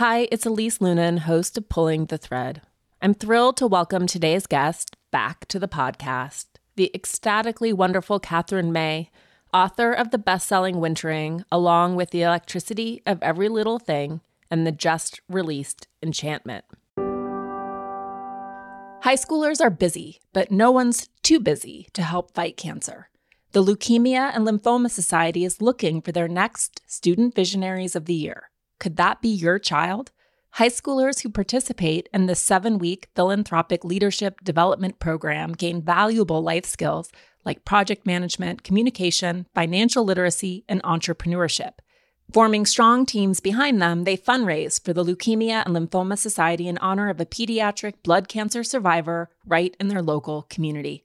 Hi, it's Elise Loehnen, host of Pulling the Thread. I'm thrilled to welcome today's guest back to the podcast, the ecstatically wonderful Katherine May, author of the best selling Wintering, along with The Electricity of Every Living Thing and the just released Enchantment. High schoolers are busy, but no one's too busy to help fight cancer. The Leukemia and Lymphoma Society is looking for their next Student Visionaries of the Year. Could that be your child? High schoolers who participate in the seven week philanthropic leadership development program gain valuable life skills like project management, communication, financial literacy, and entrepreneurship. Forming strong teams behind them, they fundraise for the Leukemia and Lymphoma Society in honor of a pediatric blood cancer survivor right in their local community.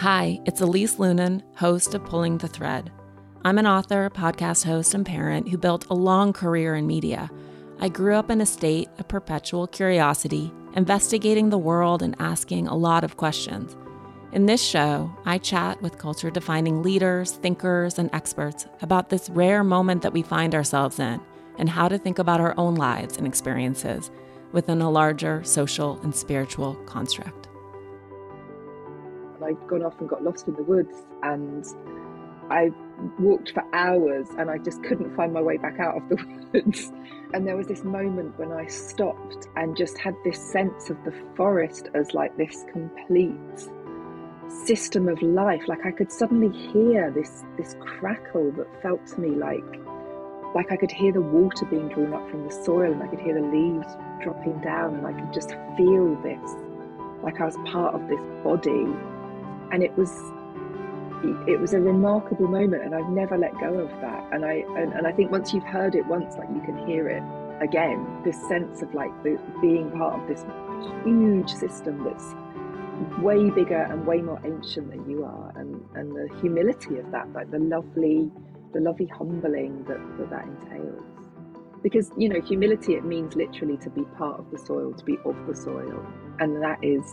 Hi, it's Elise Loehnen, host of Pulling the Thread. I'm an author, podcast host, and parent who built a long career in media. I grew up in a state of perpetual curiosity, investigating the world and asking a lot of questions. In this show, I chat with culture defining leaders, thinkers, and experts about this rare moment that we find ourselves in and how to think about our own lives and experiences within a larger social and spiritual construct. I'd gone off and got lost in the woods and I walked for hours and I just couldn't find my way back out of the woods. And there was this moment when I stopped and just had this sense of the forest as like this complete system of life. Like I could suddenly hear this this crackle that felt to me like like I could hear the water being drawn up from the soil and I could hear the leaves dropping down and I could just feel this like I was part of this body and it was it was a remarkable moment and I've never let go of that. And I and, and I think once you've heard it once like you can hear it again this sense of like the, being part of this huge system that's way bigger and way more ancient than you are and and the humility of that like the lovely the lovely humbling that that, that entails. Because you know humility it means literally to be part of the soil to be of the soil. And that is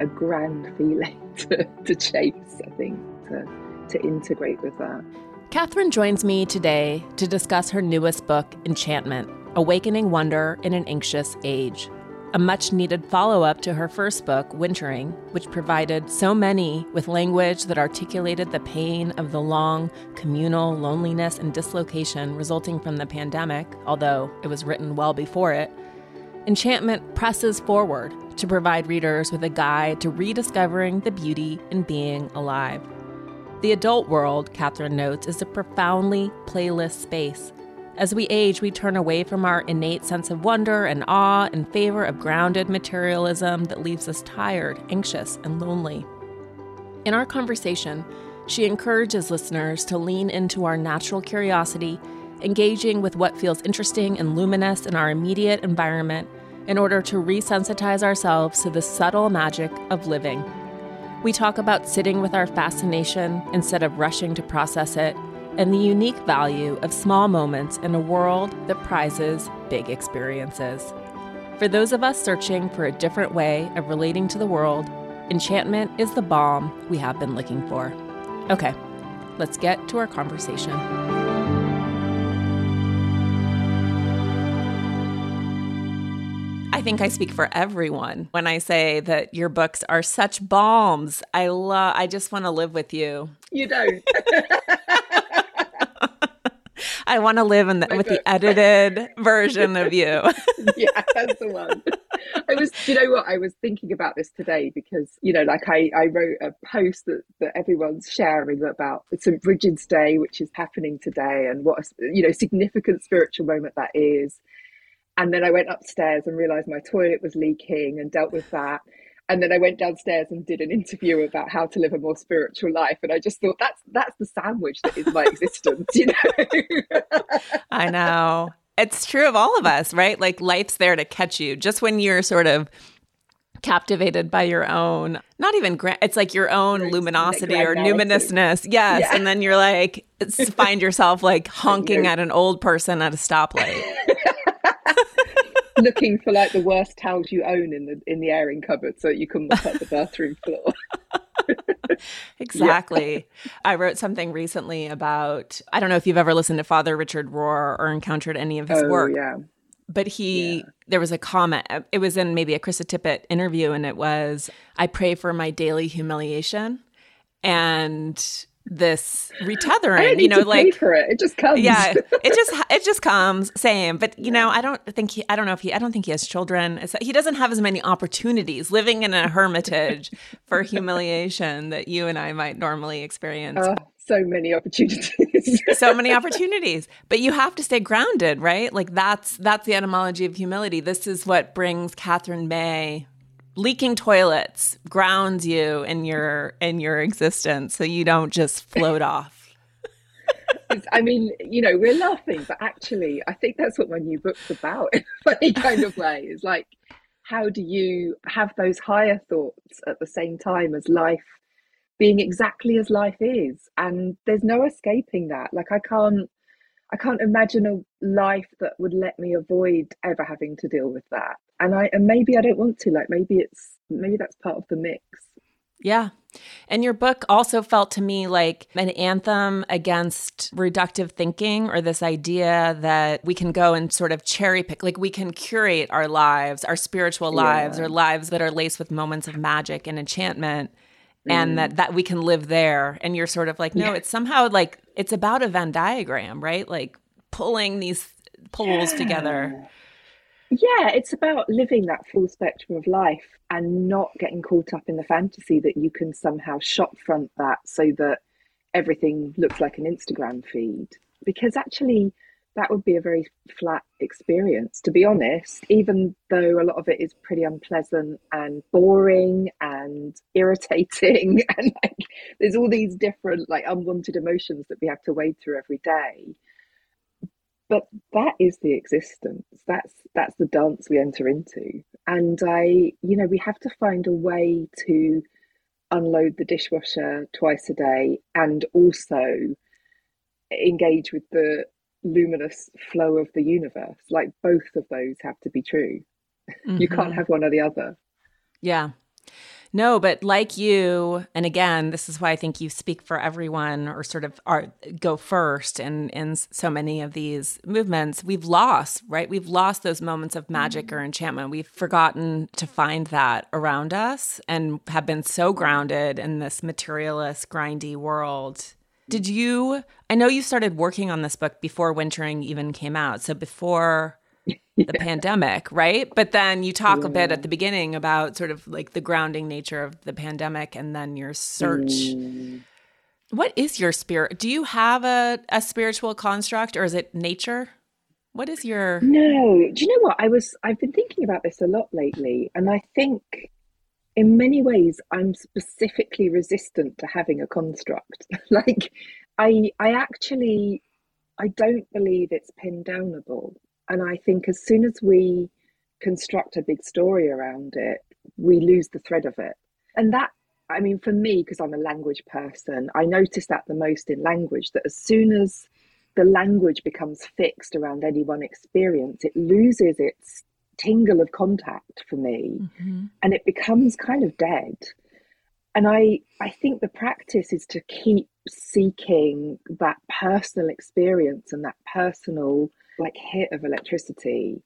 a grand feeling to, to chase, I think, to, to integrate with that. Katherine joins me today to discuss her newest book, Enchantment Awakening Wonder in an Anxious Age. A much needed follow up to her first book, Wintering, which provided so many with language that articulated the pain of the long communal loneliness and dislocation resulting from the pandemic, although it was written well before it. Enchantment presses forward to provide readers with a guide to rediscovering the beauty in being alive. The adult world, Catherine notes, is a profoundly playless space. As we age, we turn away from our innate sense of wonder and awe in favor of grounded materialism that leaves us tired, anxious, and lonely. In our conversation, she encourages listeners to lean into our natural curiosity, engaging with what feels interesting and luminous in our immediate environment in order to resensitize ourselves to the subtle magic of living. We talk about sitting with our fascination instead of rushing to process it, and the unique value of small moments in a world that prizes big experiences. For those of us searching for a different way of relating to the world, enchantment is the balm we have been looking for. Okay, let's get to our conversation. I think I speak for everyone when I say that your books are such balms. I love I just want to live with you. You don't. I want to live in the, with the edited version of you. yeah, that's the one. I was, you know what? I was thinking about this today because, you know, like I, I wrote a post that, that everyone's sharing about St. Bridget's Day, which is happening today, and what a, you know, significant spiritual moment that is. And then I went upstairs and realized my toilet was leaking and dealt with that. and then I went downstairs and did an interview about how to live a more spiritual life. And I just thought that's that's the sandwich that is my existence, you know. I know. It's true of all of us, right? Like life's there to catch you. Just when you're sort of captivated by your own not even gra- it's like your own luminosity or numinousness yes yeah. and then you're like find yourself like honking at an old person at a stoplight looking for like the worst towels you own in the in the airing cupboard so you can mop up the bathroom floor exactly. Yeah. I wrote something recently about I don't know if you've ever listened to Father Richard Rohr or encountered any of his oh, work. Yeah. But he yeah. there was a comment uh, it was in maybe a Krista Tippett interview and it was I pray for my daily humiliation. And this retethering you know like for it. It just comes. yeah it just it just comes. Same. But you know i don't think he i don't know if he i don't think he has children. It's, he doesn't have as many opportunities living in a hermitage for humiliation that you and i might normally experience. Uh, so many opportunities. So many opportunities. But you have to stay grounded right? Like that's that's the etymology of humility. This is what brings Katherine May leaking toilets grounds you in your in your existence so you don't just float off I mean, you know, we're laughing, but actually, I think that's what my new book's about in a funny kind of way. Is like, how do you have those higher thoughts at the same time as life being exactly as life is? And there's no escaping that. Like, I can't, I can't imagine a life that would let me avoid ever having to deal with that and I and maybe I don't want to like maybe it's maybe that's part of the mix. Yeah. And your book also felt to me like an anthem against reductive thinking or this idea that we can go and sort of cherry pick, like we can curate our lives, our spiritual lives, yeah. or lives that are laced with moments of magic and enchantment. Mm. And that, that we can live there. And you're sort of like, no, yeah. it's somehow like it's about a Venn diagram, right? Like pulling these poles yeah. together. Yeah, it's about living that full spectrum of life and not getting caught up in the fantasy that you can somehow shop front that so that everything looks like an Instagram feed. Because actually, that would be a very flat experience, to be honest, even though a lot of it is pretty unpleasant and boring and irritating. And like, there's all these different, like, unwanted emotions that we have to wade through every day but that is the existence. That's that's the dance we enter into. And i you know we have to find a way to unload the dishwasher twice a day and also engage with the luminous flow of the universe. Like both of those have to be true. Mm-hmm. you can't mm-hmm. have one or the other. Yeah no, but like you, and again, this is why I think you speak for everyone or sort of are, go first in, in so many of these movements. We've lost, right? We've lost those moments of magic mm-hmm. or enchantment. We've forgotten to find that around us and have been so grounded in this materialist, grindy world. Did you? I know you started working on this book before Wintering even came out. So before the pandemic, right? But then you talk yeah. a bit at the beginning about sort of like the grounding nature of the pandemic and then your search. Mm. What is your spirit? Do you have a, a spiritual construct or is it nature? What is your No. Do you know what? I was I've been thinking about this a lot lately and I think in many ways I'm specifically resistant to having a construct. like I I actually I don't believe it's pin downable. And I think as soon as we construct a big story around it, we lose the thread of it. And that, I mean, for me, because I'm a language person, I notice that the most in language that as soon as the language becomes fixed around any one experience, it loses its tingle of contact for me mm-hmm. and it becomes kind of dead. And I, I think the practice is to keep seeking that personal experience and that personal like hit of electricity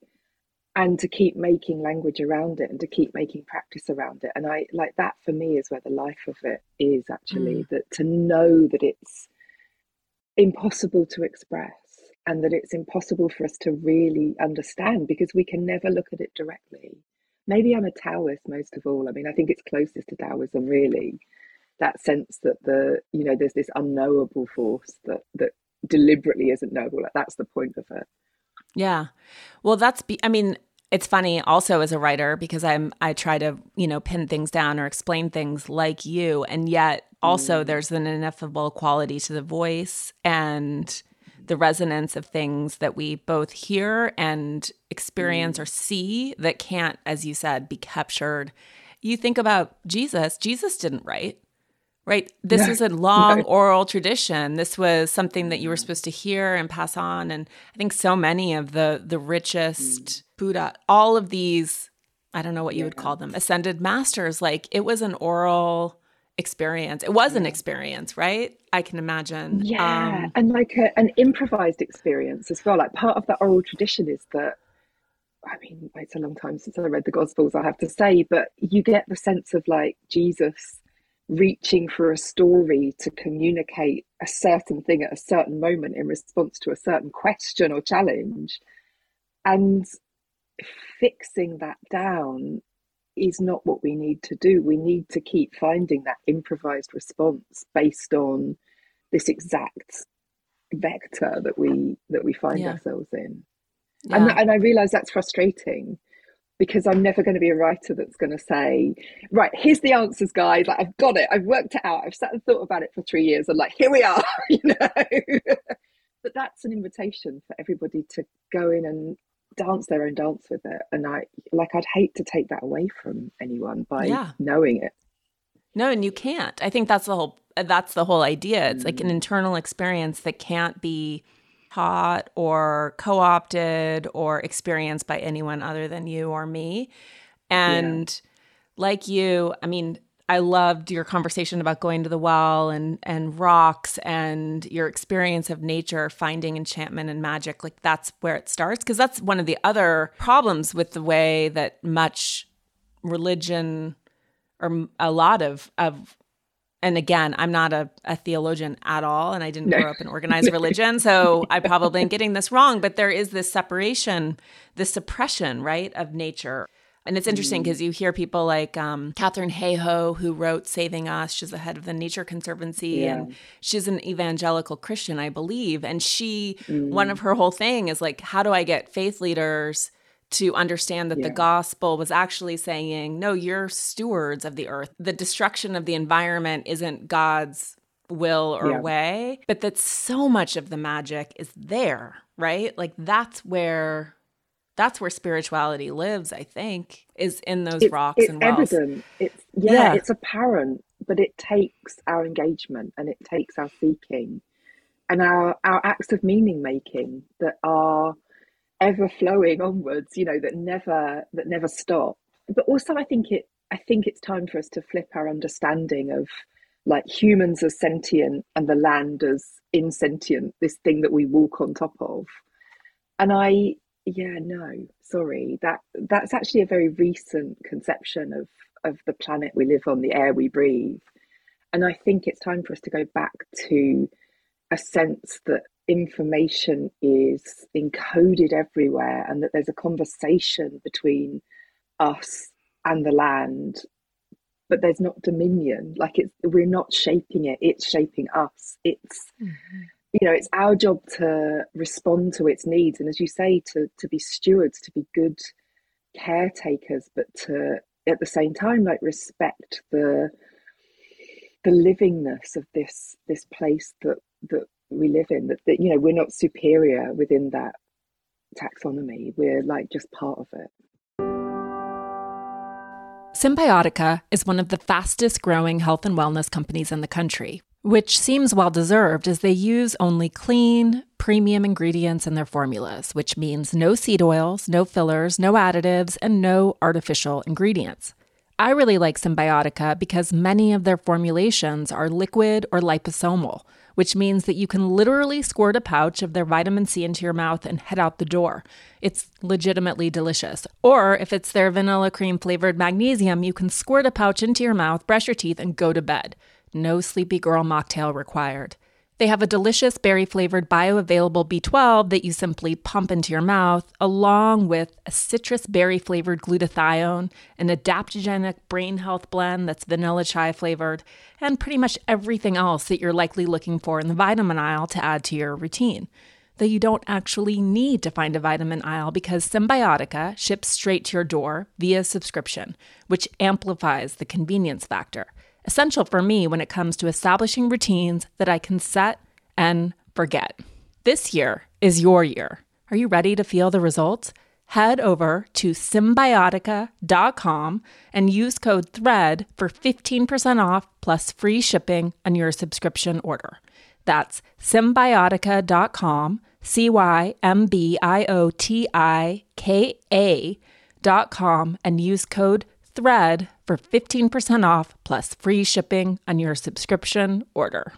and to keep making language around it and to keep making practice around it. And i like that for me is where the life of it is actually mm. that to know that it's impossible to express and that it's impossible for us to really understand because we can never look at it directly. Maybe i'm a taoist most of all. I mean i think it's closest to taoism really that sense that the you know there's this unknowable force that that deliberately isn't knowable. Like that's the point of it yeah. Well, that's, be- I mean, it's funny also as a writer because I'm I try to, you know, pin things down or explain things like you and yet also mm. there's an ineffable quality to the voice and the resonance of things that we both hear and experience mm. or see that can't as you said be captured. You think about Jesus, Jesus didn't write right? This is a long oral tradition. This was something that you were supposed to hear and pass on. And I think so many of the the richest mm. Buddha, all of these, I don't know what you yeah. would call them, ascended masters, like it was an oral experience. It was an experience, right? I can imagine. Yeah, um, and like a, an improvised experience as well. Like part of that oral tradition is that I mean, it's a long time since I read the Gospels, I have to say, but you get the sense of like Jesus reaching for a story to communicate a certain thing at a certain moment in response to a certain question or challenge. And fixing that down is not what we need to do. We need to keep finding that improvised response based on this exact vector that we that we find yeah. ourselves in. Yeah. And, and I realize that's frustrating because I'm never going to be a writer that's going to say, right, here's the answers, guys. Like, I've got it. I've worked it out. I've sat and thought about it for three years. And like, here we are, you know. but that's an invitation for everybody to go in and dance their own dance with it. And I like, I'd hate to take that away from anyone by yeah. knowing it. No, and you can't. I think that's the whole. That's the whole idea. It's mm. like an mm. internal experience that can't be taught or co opted or experienced by anyone other than you or me. And yeah. like you, I mean, I loved your conversation about going to the well and and rocks and your experience of nature finding enchantment and magic like that's where it starts because that's one of the other problems with the way that much religion or a lot of of and again, I'm not a, a theologian at all, and I didn't grow up in organized religion, so I probably am getting this wrong. But there is this separation, this suppression, right, of nature. And it's interesting because mm. you hear people like um, Katharine Hayhoe, who wrote Saving Us. She's the head of the Nature Conservancy, yeah. and she's an evangelical Christian, I believe. And she, mm. one of her whole thing is like, how do I get faith leaders to understand that yeah. the gospel was actually saying, no, you're stewards of the earth. The destruction of the environment isn't God's will or yeah. way, but that so much of the magic is there, right? Like that's where that's where spirituality lives, I think, is in those it's, rocks it's and wells. Evident. It's yeah, yeah, it's apparent, but it takes our engagement and it takes our seeking and our our acts of meaning making that are ever flowing onwards you know that never that never stop. But also i think it i think it's time for us to flip our understanding of like humans as sentient and the land as insentient this thing that we walk on top of. And i yeah no sorry. That that's actually a very recent conception of of the planet we live on the air we breathe. And i think it's time for us to go back to a sense that information is encoded everywhere and that there's a conversation between us and the land but there's not dominion. Like it's we're not shaping it it's shaping us. It's mm-hmm. you know it's our job to respond to its needs. And as you say to to be stewards to be good caretakers but to at the same time like respect the the livingness of this this place that that we live in that, that you know we're not superior within that taxonomy we're like just part of it Cymbiotika is one of the fastest growing health and wellness companies in the country, which seems well deserved as they use only clean, premium ingredients in their formulas, which means no seed oils, no fillers, no additives, and no artificial ingredients. I really like Cymbiotika because many of their formulations are liquid or liposomal, which means that you can literally squirt a pouch of their vitamin C into your mouth and head out the door. It's legitimately delicious. Or if it's their vanilla cream flavored magnesium, you can squirt a pouch into your mouth, brush your teeth, and go to bed. No sleepy girl mocktail required. They have a delicious berry flavored bioavailable B12 that you simply pump into your mouth, along with a citrus berry flavored glutathione, an adaptogenic brain health blend that's vanilla chai flavored, and pretty much everything else that you're likely looking for in the vitamin aisle to add to your routine. Though you don't actually need to find a vitamin aisle because Cymbiotika ships straight to your door via subscription, which amplifies the convenience factor. Essential for me when it comes to establishing routines that I can set and forget. This year is your year. Are you ready to feel the results? Head over to cymbiotika.com and use code THREAD for 15% off plus free shipping on your subscription order. That's cymbiotika.com, C Y M B I O T I K A.com, and use code THREAD for 15% off plus free shipping on your subscription order.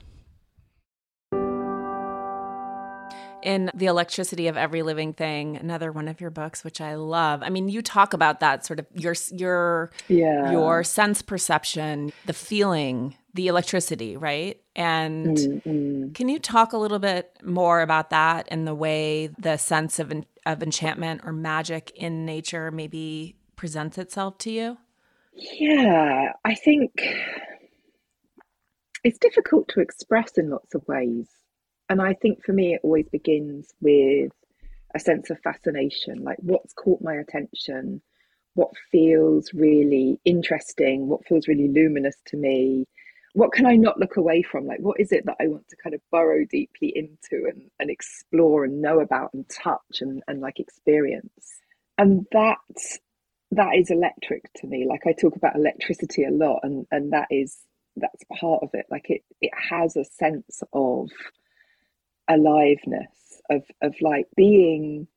in The Electricity of Every Living Thing, another one of your books, which I love. I mean, you talk about that sort of your your yeah. your sense perception, the feeling, the electricity, right? And mm-hmm. can you talk a little bit more about that and the way the sense of of enchantment or magic in nature maybe presents itself to you? Yeah, I think it's difficult to express in lots of ways and I think for me, it always begins with a sense of fascination like what's caught my attention, what feels really interesting, what feels really luminous to me. What can I not look away from? Like, what is it that I want to kind of burrow deeply into and, and explore and know about and touch and, and like experience? And that that is electric to me. Like I talk about electricity a lot, and and that is that's part of it. Like it it has a sense of aliveness of of like being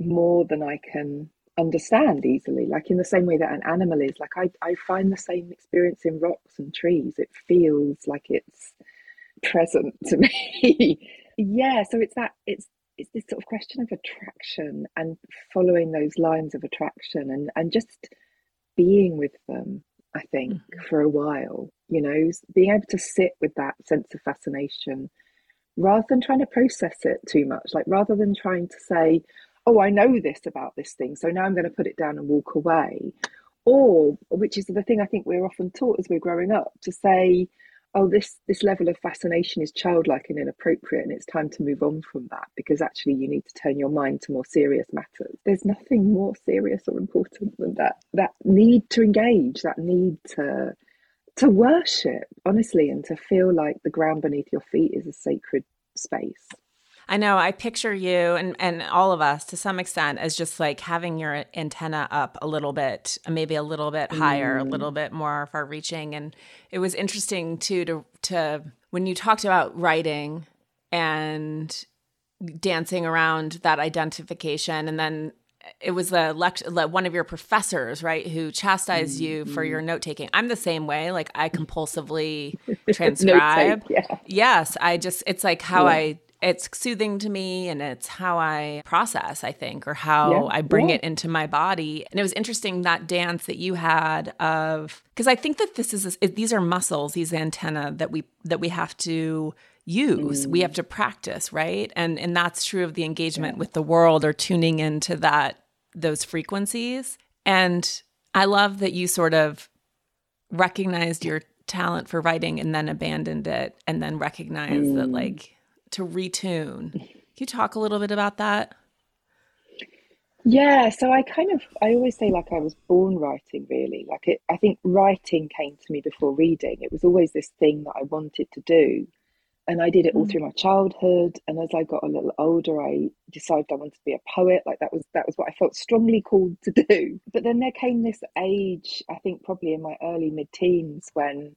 more than I can understand easily like in the same way that an animal is like I, I find the same experience in rocks and trees it feels like it's present to me yeah so it's that it's it's this sort of question of attraction and following those lines of attraction and and just being with them i think mm-hmm. for a while you know being able to sit with that sense of fascination rather than trying to process it too much, like rather than trying to say, oh, I know this about this thing, so now I'm going to put it down and walk away. Or, which is the thing I think we're often taught as we're growing up, to say, oh, this this level of fascination is childlike and inappropriate, and it's time to move on from that because actually you need to turn your mind to more serious matters. There's nothing more serious or important than that that need to engage, that need to to worship, honestly, and to feel like the ground beneath your feet is a sacred space. I know. I picture you and, and all of us to some extent as just like having your antenna up a little bit, maybe a little bit higher, mm. a little bit more far reaching. And it was interesting too to to when you talked about writing and dancing around that identification and then it was a lect- one of your professors, right, who chastised you for your mm-hmm. note taking. I'm the same way. Like I compulsively transcribe. yeah. Yes, I just it's like how yeah. I it's soothing to me and it's how I process, I think, or how yeah. I bring yeah. it into my body. And it was interesting that dance that you had of because I think that this is a, these are muscles, these antenna that we that we have to use. Mm. We have to practice, right? And and that's true of the engagement yeah. with the world or tuning into that those frequencies. And I love that you sort of recognized your talent for writing and then abandoned it and then recognized mm. that like to retune. Can you talk a little bit about that? Yeah, so I kind of I always say like I was born writing really. Like it I think writing came to me before reading. It was always this thing that I wanted to do and I did it all mm. through my childhood. And as I got a little older, I decided I wanted to be a poet. Like that was that was what I felt strongly called to do. But then there came this age, I think probably in my early mid-teens, when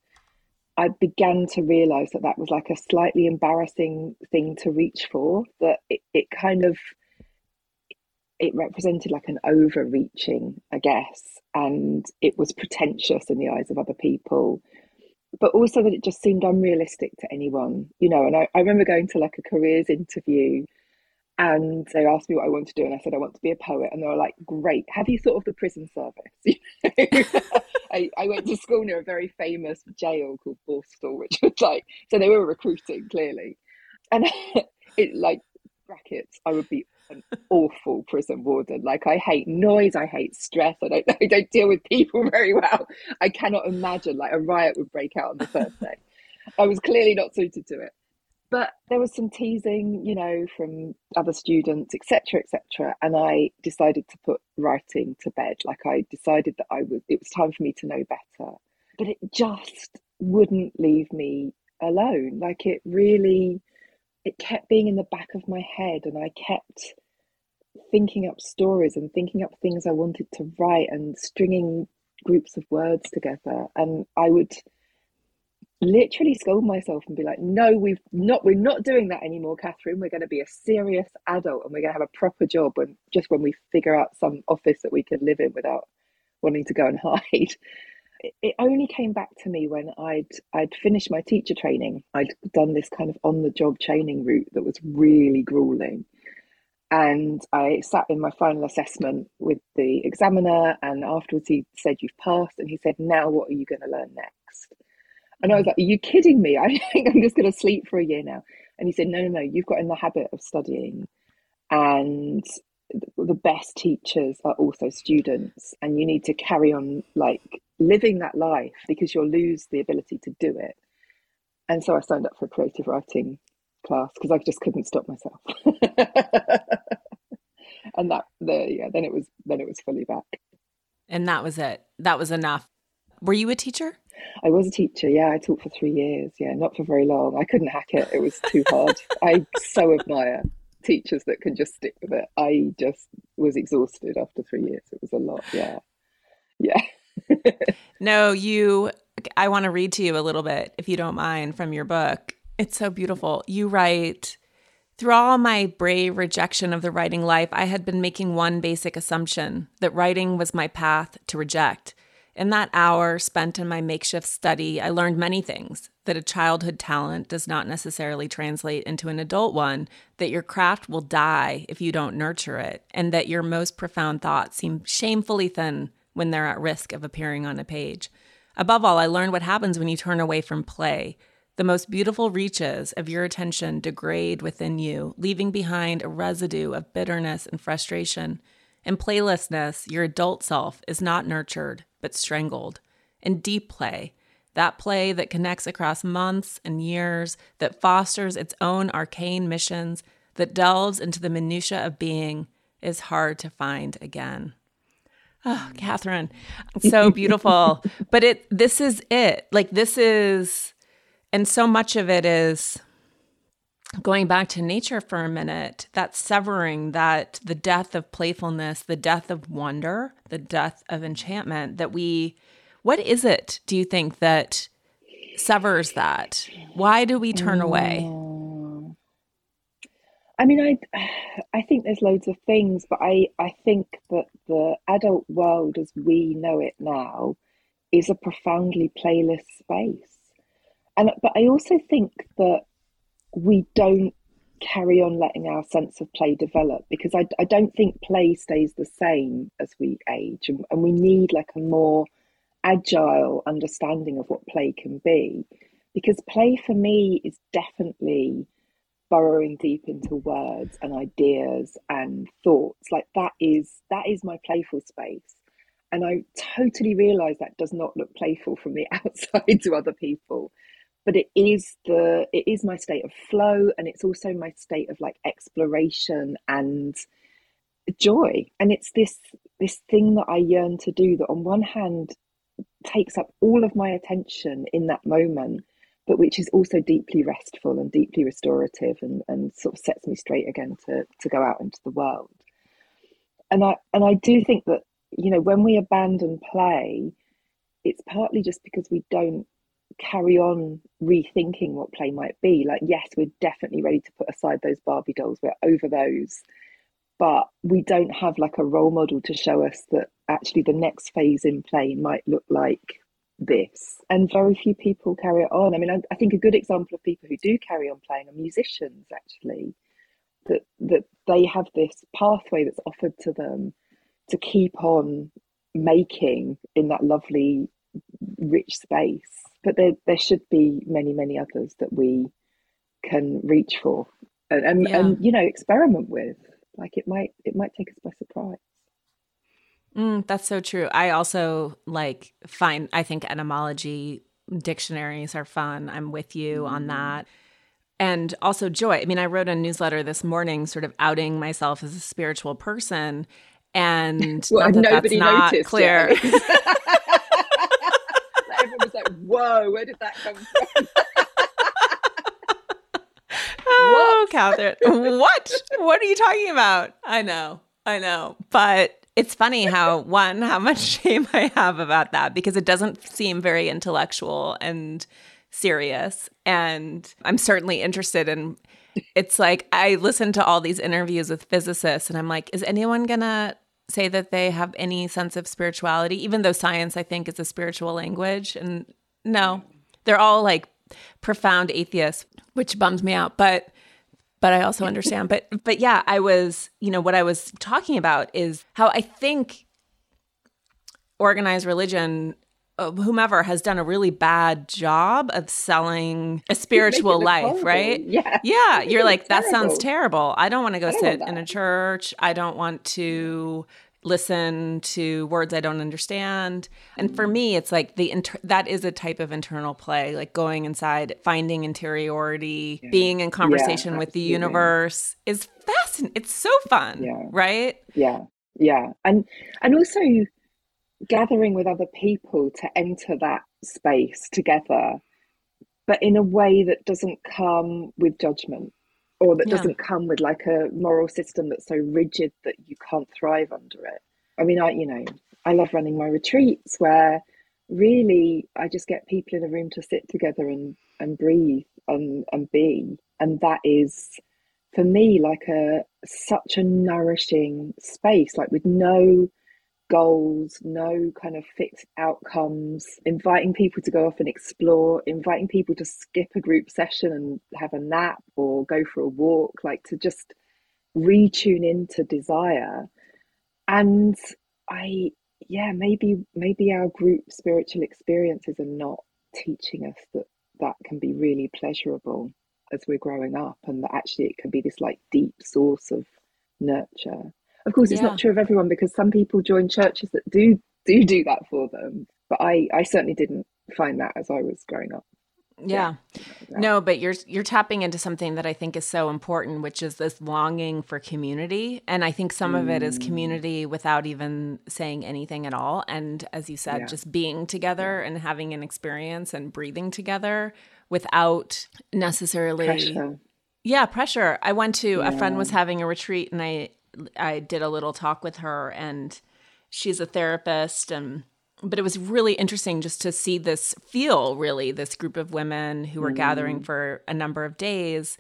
I began to realize that that was like a slightly embarrassing thing to reach for. That it, it kind of it represented like an overreaching, I guess, and it was pretentious in the eyes of other people but also that it just seemed unrealistic to anyone, you know. And I, I remember going to like a careers interview and they asked me what I want to do, and I said I want to be a poet, and they were like, "Great, have you thought of the prison service?" I, I, went to school near a very famous jail called Borstal, which was like, so they were recruiting clearly, and it like brackets, I would be an awful prison warden. Like I hate noise, I hate stress. I don't I don't deal with people very well. I cannot imagine like a riot would break out on the first day. I was clearly not suited to it. But there was some teasing, you know, from other students, etc., etc. And I decided to put writing to bed. Like I decided that I was, it was time for me to know better. But it just wouldn't leave me alone. Like it really, it kept being in the back of my head, and I kept thinking up stories and thinking up things I wanted to write and stringing groups of words together. And I would literally scold myself and be like, no, we've not, we're not doing that anymore, Katherine. We're going to be a serious adult and we're going to have a proper job when just when we figure out some office that we can live in without wanting to go and hide. It only came back to me when I'd I'd finished my teacher training. I'd done this kind of on the job training route that was really grueling. And I sat in my final assessment with the examiner, and afterwards he said, You've passed. And he said, Now what are you going to learn next? And I was like, Are you kidding me? I think I'm just going to sleep for a year now. And he said, No, no, no, you've got in the habit of studying. And the best teachers are also students. And you need to carry on like living that life because you'll lose the ability to do it. And so I signed up for a creative writing class because I just couldn't stop myself. and that the yeah, then it was then it was fully back. And that was it. That was enough. Were you a teacher? I was a teacher, yeah. I taught for three years, yeah, not for very long. I couldn't hack it, it was too hard. I so admire teachers that can just stick with it. I just was exhausted after three years. It was a lot, yeah. Yeah. no, you, I want to read to you a little bit, if you don't mind, from your book. It's so beautiful. You write, through all my brave rejection of the writing life, I had been making one basic assumption that writing was my path to reject. In that hour spent in my makeshift study, I learned many things that a childhood talent does not necessarily translate into an adult one, that your craft will die if you don't nurture it, and that your most profound thoughts seem shamefully thin when they're at risk of appearing on a page. Above all, I learned what happens when you turn away from play. The most beautiful reaches of your attention degrade within you, leaving behind a residue of bitterness and frustration. In playlessness, your adult self is not nurtured, but strangled. In deep play, that play that connects across months and years, that fosters its own arcane missions, that delves into the minutiae of being, is hard to find again. Oh, Katherine, so beautiful. but it this is it. Like this is and so much of it is going back to nature for a minute, that severing, that the death of playfulness, the death of wonder, the death of enchantment that we what is it do you think that severs that? Why do we turn away? Mm. I mean, I, I think there's loads of things, but I, I think that the adult world as we know it now is a profoundly playless space. And but I also think that we don't carry on letting our sense of play develop because I, I don't think play stays the same as we age. And, and we need like a more agile understanding of what play can be because play for me is definitely burrowing deep into words and ideas and thoughts. Like that is that is my playful space. And i totally realize that does not look playful from the outside to other people but it is the it is my state of flow and it's also my state of like exploration and joy and it's this this thing that i yearn to do that on one hand takes up all of my attention in that moment but which is also deeply restful and deeply restorative and, and sort of sets me straight again to, to go out into the world. And I and I do think that, you know, when we abandon play, it's partly just because we don't carry on rethinking what play might be. Like, yes, we're definitely ready to put aside those Barbie dolls, we're over those. But we don't have like a role model to show us that actually the next phase in play might look like this and very few people carry it on i mean I, I, think a good example of people who do carry on playing are musicians actually that that they have this pathway that's offered to them to keep on making in that lovely rich space but there there should be many many others that we can reach for and and, yeah. and you know experiment with like it might it might take us by surprise Mm, that's so true. I also like find I think etymology dictionaries are fun. I'm with you on mm-hmm. that. and also joy. I mean, I wrote a newsletter this morning, sort of outing myself as a spiritual person, and well, that nobody that's noticed. clear. Everyone was like, "Whoa, where did that come from?" oh, Katherine, what? What are you talking about? I know, I know, but it's funny how one how much shame I have about that because it doesn't seem very intellectual and serious. And I'm certainly interested in it's like I listen to all these interviews with physicists and I'm like, is anyone gonna say that they have any sense of spirituality, even though science I think is a spiritual language? And no. They're all like profound atheists, which bums me out. But but I also understand. But but yeah, I was, you know, what I was talking about is how I think organized religion uh, whomever has done a really bad job of selling a spiritual life, horrible. right? Yeah. Yeah. You're like, that terrible. sounds terrible. I don't want to go sit in a church. I don't want to listen to words I don't understand. And for me, it's like the inter- that is a type of internal play, like going inside, finding interiority, being in conversation with the universe is fascinating. It's so fun, Yeah. right? yeah yeah and and also gathering with other people to enter that space together but in a way that doesn't come with judgment or that Yeah. doesn't come with like a moral system that's so rigid that you can't thrive under it i mean i you know i love running my retreats where really i just get people in a room to sit together and and breathe and and be and that is for me like a such a nourishing space like with no goals no kind of fixed outcomes inviting people to go off and explore inviting people to skip a group session and have a nap or go for a walk like to just retune into desire. And i yeah maybe maybe our group spiritual experiences are not teaching us that that can be really pleasurable as we're growing up and that actually it can be this like deep source of nurture of course it's Yeah. not true of everyone because some people join churches that do do do that for them but i i certainly didn't find that as i was growing up Yeah. Yeah. No, but you're you're tapping into something that I think is so important, which is this longing for community. And I think some of it is Mm. community without even saying anything at all. And as you said, Yeah. just being together and having an experience and breathing together without necessarily pressure yeah, pressure. I went to a friend was having a retreat and I I did a little talk with her and she's a therapist and but it was really interesting just to see this feel really this group of women who were gathering mm. for a number of days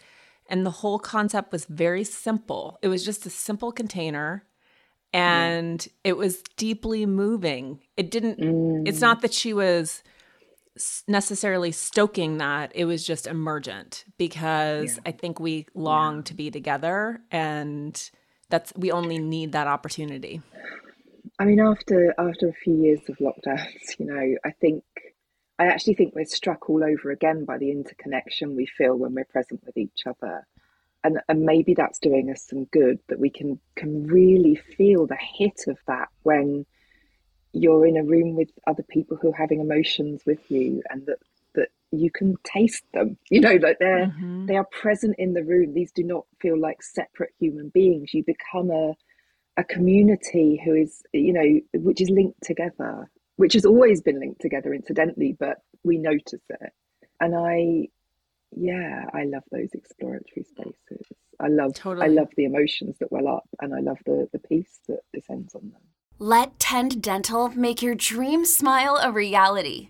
and the whole concept was very simple. It was just a simple container mm. and it was deeply moving. It didn't it's mm. not that she was necessarily stoking that. It was just emergent because i think we long to be together and that's we only need that opportunity I mean, after after a few years of lockdowns, you know, I think I actually think we're struck all over again by the interconnection we feel when we're present with each other, and and maybe that's doing us some good. That we can can really feel the hit of that when you're in a room with other people who are having emotions with you, and that you can taste them. You know, that they're Mhm. they are present in the room. These do not feel like separate human beings. You become a a community who is, you know, which is linked together, which has always been linked together, incidentally, but we notice it. And I, yeah, I love those exploratory spaces. I love, Totally. I love the emotions that well up, and I love the the peace that descends on them. Let Tend Dental make your dream smile a reality.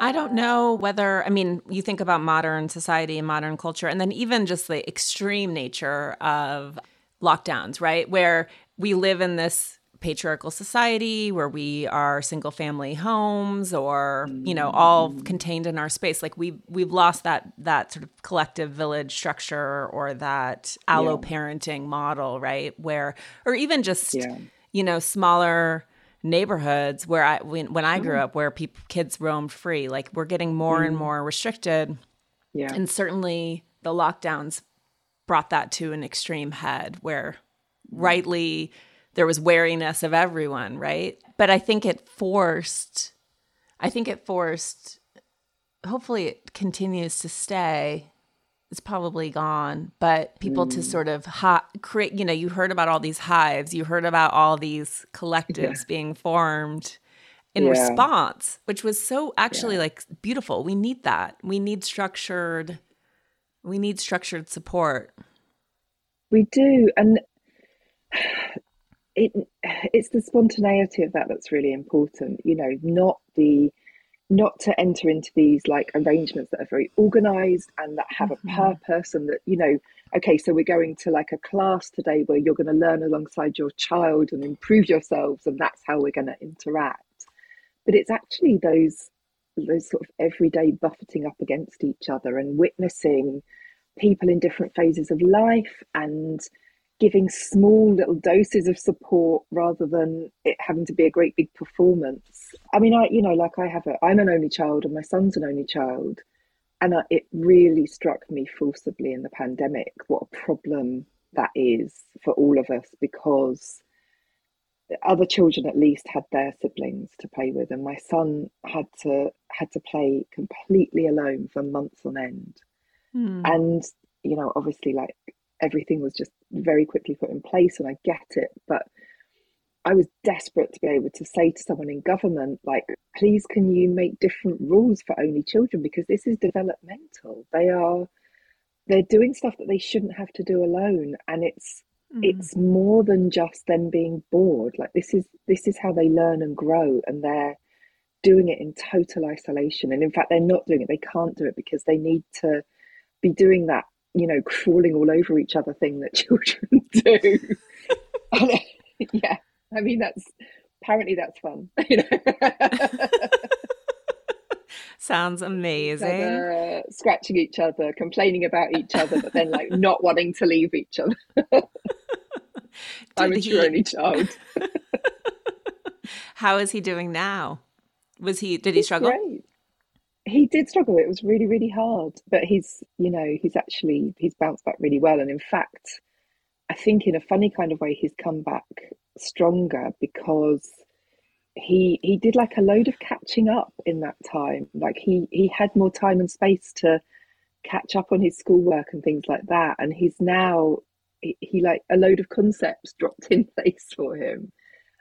I don't know whether i mean you think about modern society and modern culture and then even just the extreme nature of lockdowns right where we live in this patriarchal society where we are single family homes or you know all Mm. contained in our space like we've we've lost that that sort of collective village structure or that allo parenting model right where or even just Yeah. you know smaller neighborhoods where i when, when i Mm. grew up where people kids roamed free like we're getting more and more restricted Yeah. and certainly the lockdowns brought that to an extreme head where rightly there was wariness of everyone, right? But I think it forced, I think it forced, hopefully it continues to stay. It's probably gone, but people to mm. sort of hi- create, you know, you heard about all these hives, you heard about all these collectives being formed in Yeah. response, which was so actually like beautiful. We need that. We need structured, we need structured support. We do, and it it's the spontaneity of that that's really important. You know, not the not to enter into these like arrangements that are very organized and that have a mm-hmm. purpose and that you know okay so we're going to like a class today where you're going to learn alongside your child and improve yourselves and that's how we're going to interact. But it's actually those those sort of everyday buffeting up against each other and witnessing people in different phases of life and giving small little doses of support rather than it having to be a great big performance. I mean, I, you know, like I have a, I'm an only child and my son's an only child. And I, it really struck me forcibly in the pandemic what a problem that is for all of us because other children at least had their siblings to play with and my son had to had to play completely alone for months on end hmm. and you know obviously like everything was just very quickly put in place and I get it but I was desperate to be able to say to someone in government like please can you make different rules for only children? Because this is developmental. They are they're doing stuff that they shouldn't have to do alone. And it's hmm. it's more than just them being bored. Like this is this is how they learn and grow and they're doing it in total isolation. And in fact they're not doing it. They can't do it because they need to be doing that you know crawling all over each other thing that children do And, yeah i mean that's apparently that's fun you know Sounds amazing. other, scratching each other complaining about each other but then like not wanting to leave each other i'm a he- only child How is he doing now? Was he did he struggle? Great. He did struggle. It was really, really hard. But he's, you know, he's actually he's bounced back really well. And in fact, I think in a funny kind of way, he's come back stronger because he he did like a load of catching up in that time. Like he he had more time and space to catch up on his schoolwork and things like that. And he's now he, he like a load of concepts dropped in place for him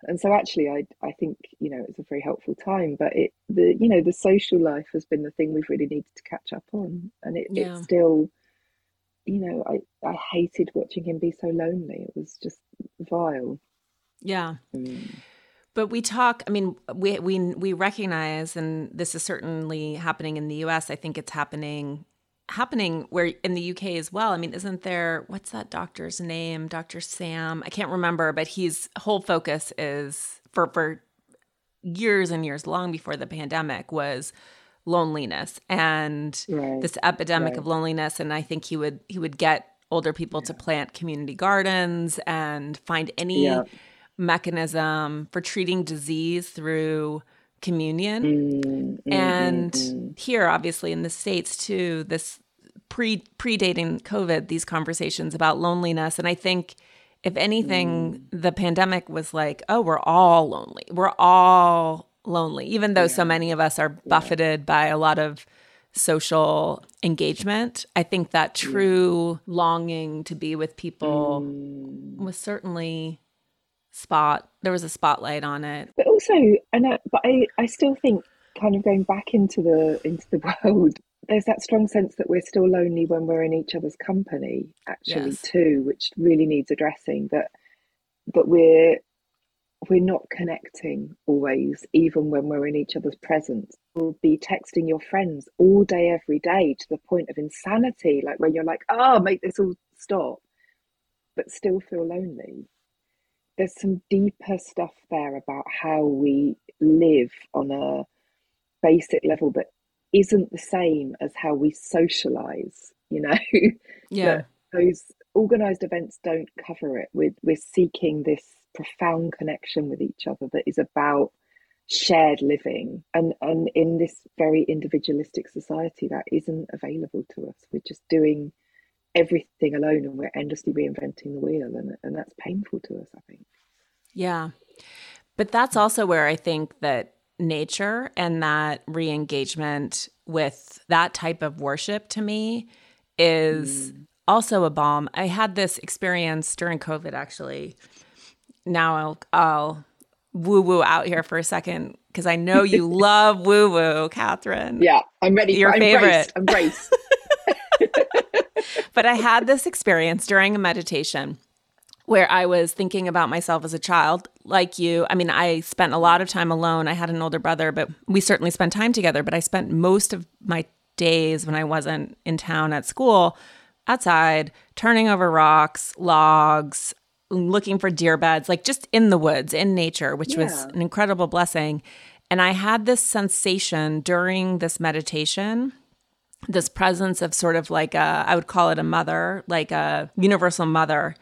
and so actually i i think you know it's a very helpful time but it the you know the social life has been the thing we've really needed to catch up on and it, Yeah. it's still you know i i hated watching him be so lonely it was just vile Yeah. Mm. But we talk, I mean, we we we recognize and this is certainly happening in the US. I think it's happening happening where in the UK as well. I mean, isn't there what's that doctor's name? Dr. Sam. I can't remember, but his whole focus is for for years and years long before the pandemic was loneliness and Right, this epidemic right. of loneliness and I think he would he would get older people to plant community gardens and find any Yeah. mechanism for treating disease through communion. Mm, mm, and mm, mm. here obviously in the states too this pre predating covid these conversations about loneliness. And i think if anything the pandemic was like oh we're all lonely. We're all lonely even though so many of us are buffeted by a lot of social engagement. I think that true longing to be with people Mm. was certainly spot there was a spotlight on it. But also I know but I I still think kind of going back into the into the world there's that strong sense that we're still lonely when we're in each other's company actually Yes. too which really needs addressing. That but we're we're not connecting always even when we're in each other's presence. You'll be texting your friends all day every day to the point of insanity like when you're like oh make this all stop. But still feel lonely there's some deeper stuff there about how we live on a basic level that isn't the same as how we socialize you know? Yeah. Those organized events don't cover it. We're, we're seeking this profound connection with each other that is about shared living. And and in this very individualistic society that isn't available to us. We're just doing everything alone and we're endlessly reinventing the wheel and, and that's painful to us i think yeah but that's also where i think that nature and that re-engagement with that type of worship to me is mm. also a balm i had this experience during covid actually now i'll, I'll woo woo out here for a second because I know you love woo woo, Katherine. Yeah, I'm ready. Your I'm favorite. I'm. but I had this experience during a meditation where I was thinking about myself as a child, like you. I mean, I spent a lot of time alone. I had an older brother, but we certainly spent time together. But I spent most of my days when I wasn't in town at school outside, turning over rocks, logs, looking for deer beds, like just in the woods, in nature, which yeah. was an incredible blessing. And I had this sensation during this meditation, this presence of sort of like a, I would call it a mother, like a universal mother.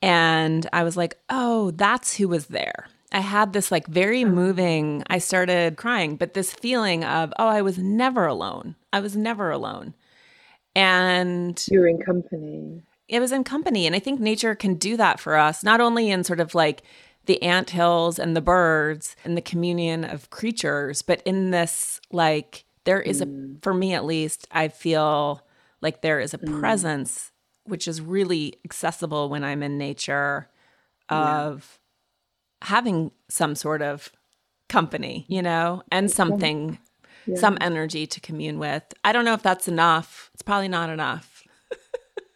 And I was like, oh, that's who was there. I had this like very moving, I started crying, but this feeling of, oh, I was never alone. I was never alone. And you're in company it was in company. And I think nature can do that for us, not only in sort of like the ant hills and the birds and the communion of creatures, but in this, like, there is a, mm. for me at least, I feel like there is a mm. presence which is really accessible when I'm in nature of yeah. having some sort of company, you know, and something, yeah. some energy to commune with. I don't know if that's enough. It's probably not enough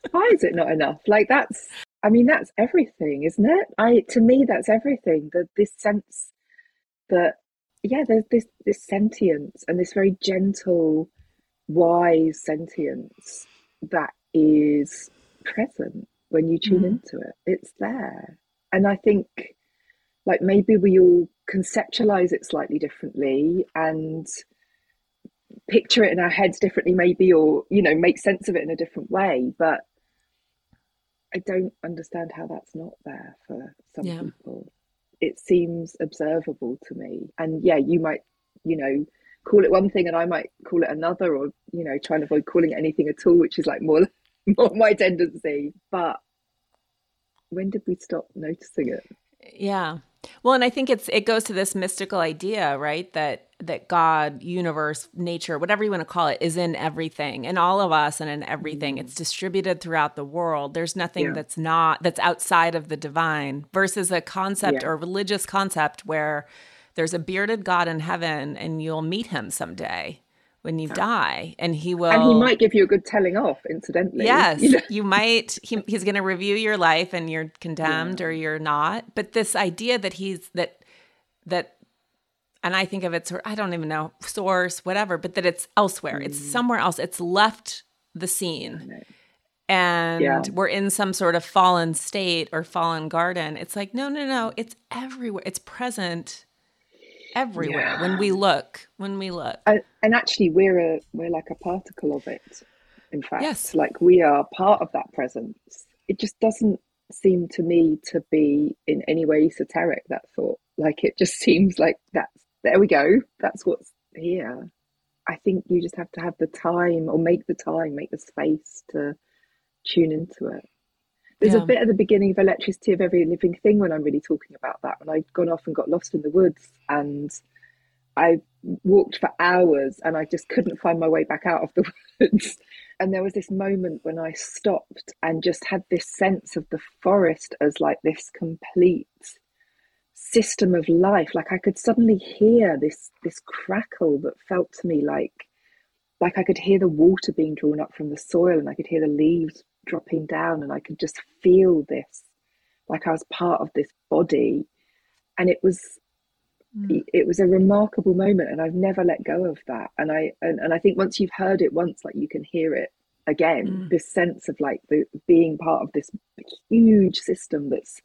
why is it not enough? Like that's I mean that's everything, isn't it? I to me that's everything. That this sense that yeah, there's this this sentience and this very gentle, wise sentience that is present when you tune mm. into it. It's there. And I think like maybe we all conceptualize it slightly differently and picture it in our heads differently maybe or you know make sense of it in a different way but I don't understand how that's not there for some yeah. people. It seems observable to me. And yeah, you might, you know, call it one thing and I might call it another or, you know, try and avoid calling it anything at all, which is like more, more my tendency. But when did we stop noticing it? Yeah. Well, and I think it's it goes to this mystical idea, right? That that God, universe, nature, whatever you want to call it, is in everything, in all of us and in everything. It's mm. distributed throughout the world. There's nothing yeah. that's not that's outside of the divine versus a concept yeah. or religious concept where there's a bearded God in heaven and you'll meet him someday when you die and he will and he might give you a good telling off incidentally yes you, know? you might he, he's going to review your life and you're condemned yeah. or you're not but this idea that he's that that and i think of it sort i don't even know source whatever but that it's elsewhere mm. it's somewhere else it's left the scene and yeah. we're in some sort of fallen state or fallen garden it's like no no no it's everywhere it's present everywhere yeah. when we look when we look. And, and, actually we're a we're like a particle of it in fact. Yes. Like we are part of that presence. It just doesn't seem to me to be in any way esoteric that thought. Like it just seems like that's there we go. That's what's here. I think you just have to have the time or make the time make the space to tune into it there's yeah. a bit at the beginning of electricity of every living thing when I'm really talking about that. When I'd gone off and got lost in the woods and I walked for hours and I just couldn't find my way back out of the woods. And there was this moment when I stopped and just had this sense of the forest as like this complete system of life. Like I could suddenly hear this this crackle that felt to me like like I could hear the water being drawn up from the soil and I could hear the leaves dropping down and I could just feel this like I was part of this body and it was mm. it was a remarkable moment and I've never let go of that and I and, and I think once you've heard it once like you can hear it again mm. this sense of like the being part of this huge system that's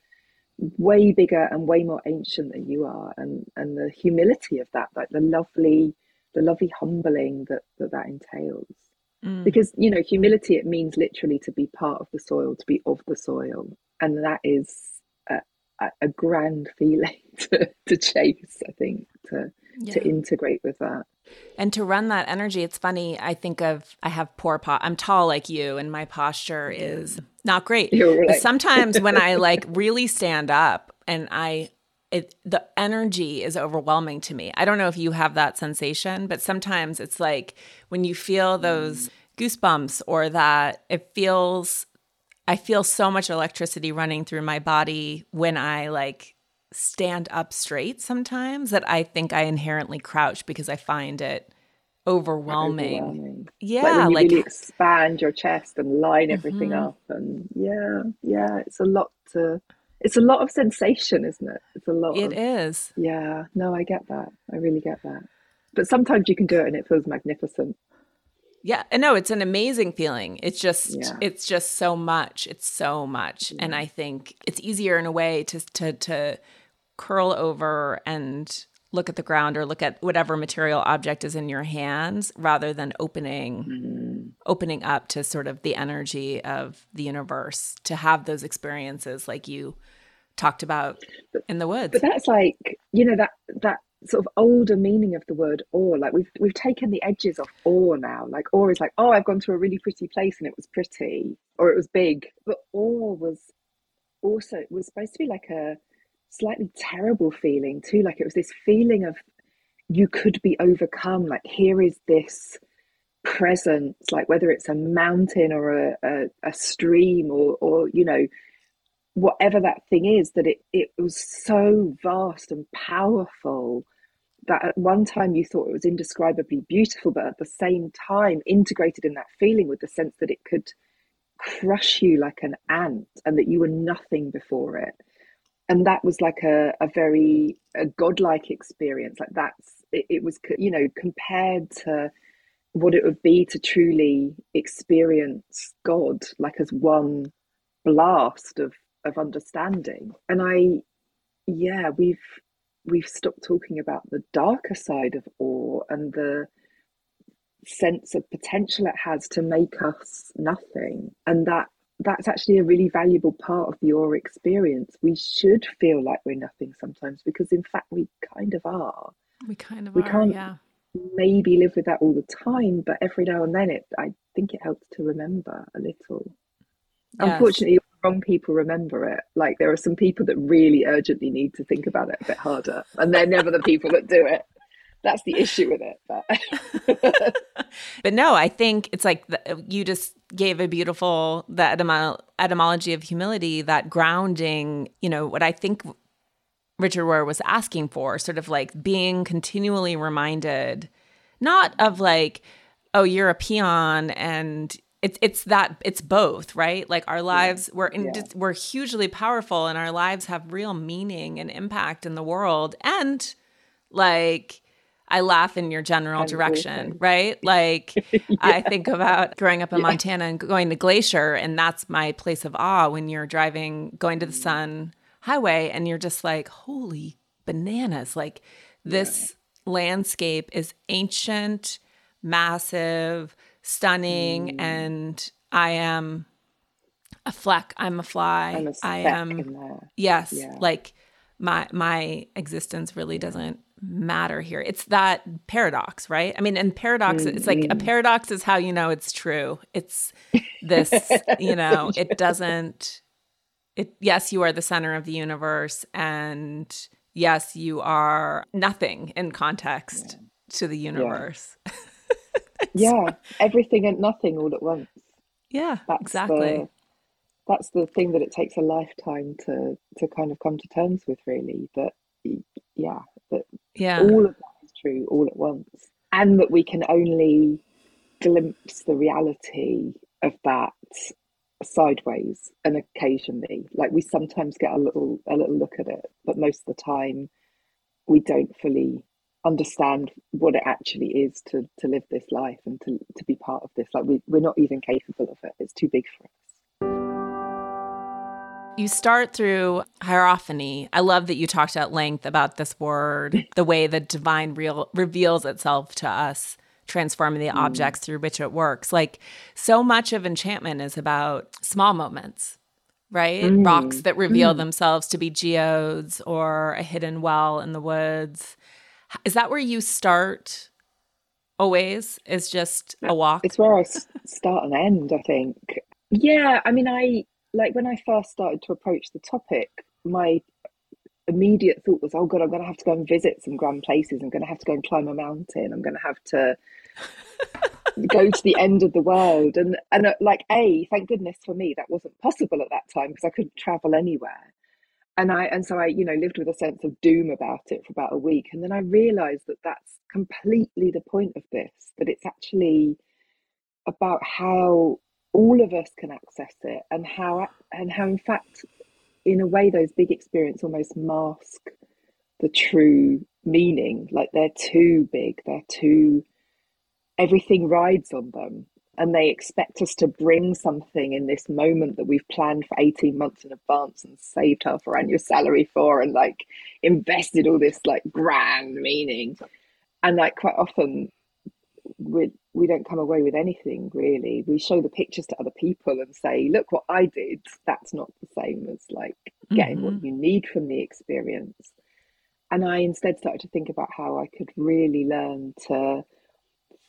way bigger and way more ancient than you are and and the humility of that like the lovely the lovely humbling that that, that entails mm. because you know humility it means literally to be part of the soil to be of the soil and that is a, a grand feeling to, to chase i think to yeah. to integrate with that and to run that energy, it's funny. I think of I have poor pot. I'm tall like you, and my posture is not great. Right. sometimes when I like really stand up and I it the energy is overwhelming to me. I don't know if you have that sensation, but sometimes it's like when you feel those goosebumps or that it feels I feel so much electricity running through my body when I like stand up straight sometimes that I think I inherently crouch because I find it overwhelming. overwhelming. Yeah, like, like really expand your chest and line everything mm-hmm. up, and yeah, yeah, it's a lot to. It's a lot of sensation, isn't it? It's a lot. It of, is. Yeah, no, I get that. I really get that. But sometimes you can do it, and it feels magnificent. Yeah, no, it's an amazing feeling. It's just yeah. it's just so much. It's so much. Yeah. And I think it's easier in a way to to to curl over and look at the ground or look at whatever material object is in your hands rather than opening mm. opening up to sort of the energy of the universe to have those experiences like you talked about but, in the woods. but that's like you know that that sort of older meaning of the word awe. Like we've we've taken the edges off awe now. Like awe is like oh i've gone to a really pretty place and it was pretty or it was big. But awe was also it was supposed to be like a slightly terrible feeling too. Like it was this feeling of you could be overcome. Like here is this presence, like whether it's a mountain or a, a, a stream or, or, you know, whatever that thing is, that it, it was so vast and powerful that at one time you thought it was indescribably beautiful, but at the same time integrated in that feeling with the sense that it could crush you like an ant and that you were nothing before it. And that was like a, a very a godlike experience. Like that's it, it was you know compared to what it would be to truly experience god like as one blast of of understanding and i yeah we've we've stopped talking about the darker side of awe and the sense of potential it has to make us nothing and that that's actually a really valuable part of your experience. We should feel like we're nothing sometimes because, in fact, we kind of are. We kind of we are, can't yeah. Maybe live with that all the time, but every now and then, it I think it helps to remember a little. Yes. Unfortunately, wrong people remember it. Like there are some people that really urgently need to think about it a bit harder, and they're never the people that do it that's the issue with it. But, but no, I think it's like the, you just gave a beautiful the etymo- etymology of humility, that grounding. You know what I think Richard Rohr was asking for, sort of like being continually reminded, not of like, oh, you're a peon and it's it's that it's both right like our lives yeah. we're in, yeah. we're hugely powerful and our lives have real meaning and impact in the world and like I laugh in your general direction, right? Like yeah. I think about growing up in yeah. Montana and going to Glacier, and that's my place of awe when you're driving, going to the mm. Sun Highway, and you're just like, holy bananas! Like this yeah. landscape is ancient, massive, stunning, mm. and I am a fleck. I'm a fly. I'm a I am. Yes, like my my existence really doesn't matter here. It's that paradox, right? I mean, and paradox, mm-hmm. it's like a mm-hmm. paradox is how you know it's true. It's this, you know, it doesn't, it, yes, you are the center of the universe. And yes, you are nothing in context yeah. to the universe. Yeah. yeah. Everything and nothing all at once. Yeah, that's exactly. The, that's the thing that it takes a lifetime to to kind of come to terms with really that yeah that yeah all of that is true all at once and that we can only glimpse the reality of that sideways and occasionally like we sometimes get a little a little look at it but most of the time we don't fully understand what it actually is to to live this life and to, to be part of this like we, we're not even capable of it it's too big for us You start through hierophany. I love that you talked at length about this word, the way the divine real reveals itself to us, transforming the mm. objects through which it works. Like so much of enchantment is about small moments, right? Mm. Rocks that reveal mm. themselves to be geodes or a hidden well in the woods. Is that where you start always? Is just a walk? It's where I start and end, I think. Yeah, I mean, I like when I first started to approach the topic, my immediate thought was, oh God, I'm going to have to go and visit some grand places. I'm going to have to go and climb a mountain. I'm going to have to go to the end of the world. And, and uh, like, A, thank goodness for me, that wasn't possible at that time because I couldn't travel anywhere. And I, and so I, you know, lived with a sense of doom about it for about a week. And then I realized that that's completely the point of this, that it's actually about how all of us can access it and how and how in fact in a way those big experiences almost mask the true meaning like they're too big they're too everything rides on them and they expect us to bring something in this moment that we've planned for 18 months in advance and saved half our annual salary for and like invested all this like grand meaning and like quite often we we don't come away with anything really. We show the pictures to other people and say, "Look what I did." That's not the same as like getting mm-hmm. what you need from the experience. And I instead started to think about how I could really learn to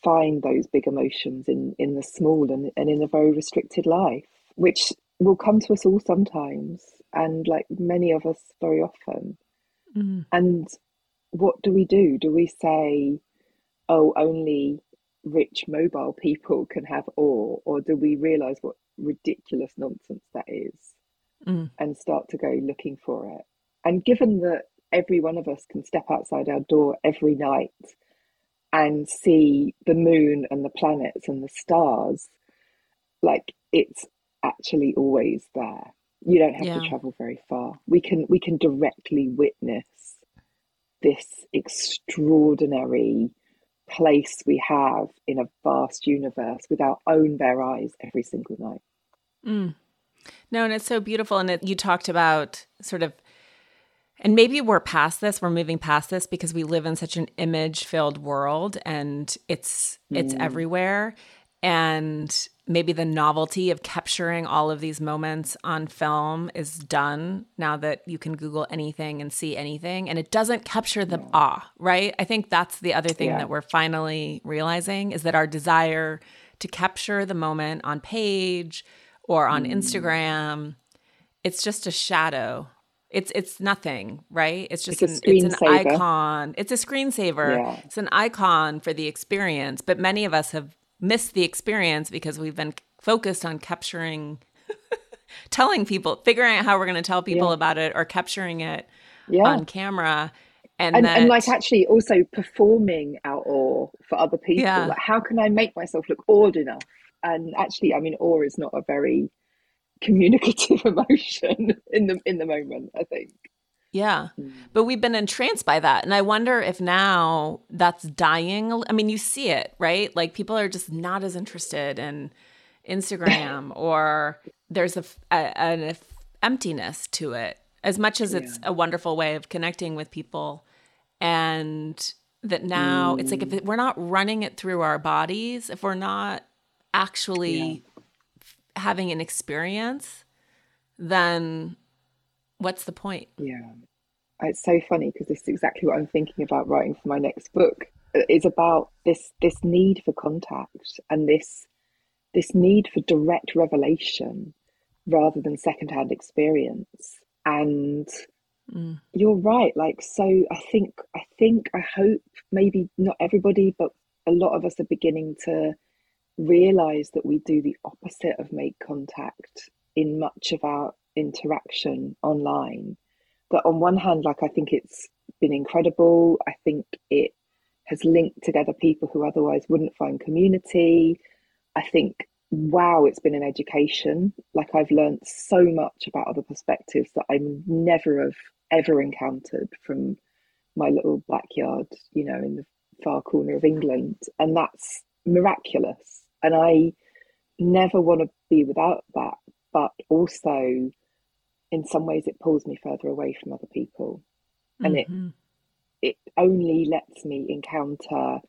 find those big emotions in in the small and, and in a very restricted life, which will come to us all sometimes, and like many of us very often. Mm-hmm. And what do we do? Do we say, "Oh, only rich mobile people can have awe or do we realize what ridiculous nonsense that is mm. and start to go looking for it and given that every one of us can step outside our door every night and see the moon and the planets and the stars like it's actually always there you don't have yeah. to travel very far we can we can directly witness this extraordinary place we have in a vast universe with our own bare eyes every single night. Mm. No, and it's so beautiful. And it, you talked about sort of, and maybe we're past this, we're moving past this because we live in such an image filled world and it's it's mm. everywhere. And maybe the novelty of capturing all of these moments on film is done now that you can Google anything and see anything. And it doesn't capture the yeah. awe, right? I think that's the other thing yeah. that we're finally realizing is that our desire to capture the moment on page or on mm. Instagram, it's just a shadow. It's it's nothing, right? It's just it's, an, it's an icon. It's a screensaver. Yeah. It's an icon for the experience. But many of us have missed the experience because we've been focused on capturing telling people figuring out how we're going to tell people yeah. about it or capturing it yeah. on camera and, and, that, and, like actually also performing our awe for other people yeah. like how can i make myself look awed enough and actually i mean awe is not a very communicative emotion in the in the moment i think yeah. Mm. But we've been entranced by that. And I wonder if now that's dying. I mean, you see it, right? Like people are just not as interested in Instagram or there's a, a an emptiness to it as much as it's yeah. a wonderful way of connecting with people and that now mm. it's like if mm. it, we're not running it through our bodies, if we're not actually yeah. Having an experience, then what's the point? Yeah. It's so funny because this is exactly what I'm thinking about writing for my next book. It's about this this need for contact and this this need for direct revelation rather than secondhand experience. And mm. you're right. Like so I think I think I hope maybe not everybody, but a lot of us are beginning to realize that we do the opposite of make contact in much of our interaction online. That on one hand like i think it's been incredible. I think it has linked together people who otherwise wouldn't find community. I think wow it's been an education. Like i've learned so much about other perspectives that i never have ever encountered from my little backyard you know in the far corner of england. And that's miraculous and i never want to be without that but also in some ways it pulls me further away from other people and mm-hmm. it it only lets me encounter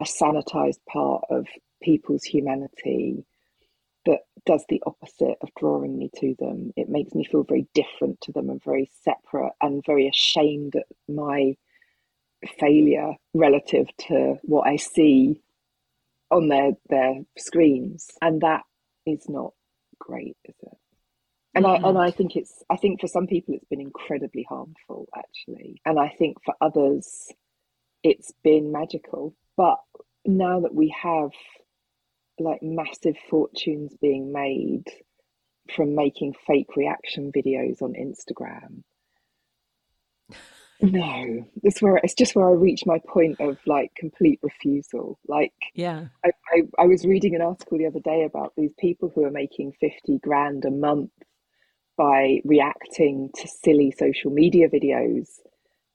a sanitized part of people's humanity that does the opposite of drawing me to them it makes me feel very different to them and very separate and very ashamed at my failure relative to what i see on their their screens and that is not great is it and mm-hmm. I and I think it's I think for some people it's been incredibly harmful actually, and I think for others it's been magical. But now that we have like massive fortunes being made from making fake reaction videos on Instagram. No, it's where it's just where I reach my point of like complete refusal. Like, yeah, I, I, I was reading an article the other day about these people who are making 50 grand a month by reacting to silly social media videos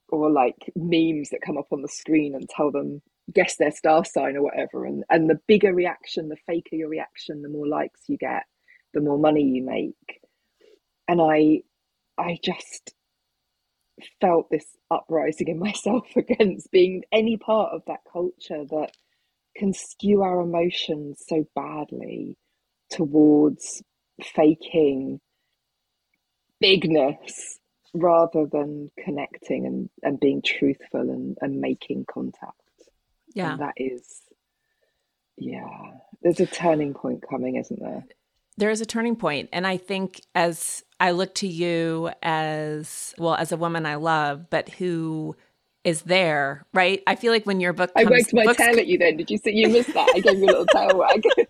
or like memes that come up on the screen and tell them guess their star sign or whatever. And and the bigger reaction the faker your reaction the more likes you get the more money you make. And i i just felt this uprising in myself against being any part of that culture that can skew our emotions so badly towards faking bigness rather than connecting and, and being truthful and, and making contact. Yeah. And that is, yeah, there's a turning point coming, isn't there? There is a turning point. And I think as I look to you as, well, as a woman I love, but who is there, right? I feel like when your book comes, I wagged my tail at you then. Did you see you missed that? I gave you a little tail wag.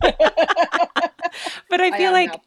but I feel I like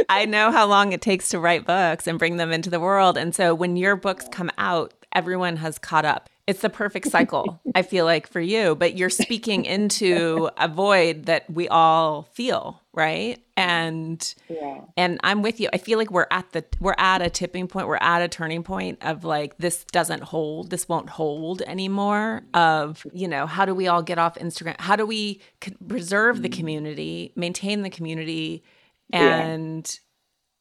I know how long it takes to write books and bring them into the world. And so when your books come out, everyone has caught up. It's the perfect cycle, I feel like, for you. But you're speaking into a void that we all feel, right? And yeah. and I'm with you. I feel like we're at the we're at a tipping point. We're at a turning point of like this doesn't hold. This won't hold anymore. Of you know how do we all get off Instagram? How do we preserve the mm-hmm. community, maintain the community, and yeah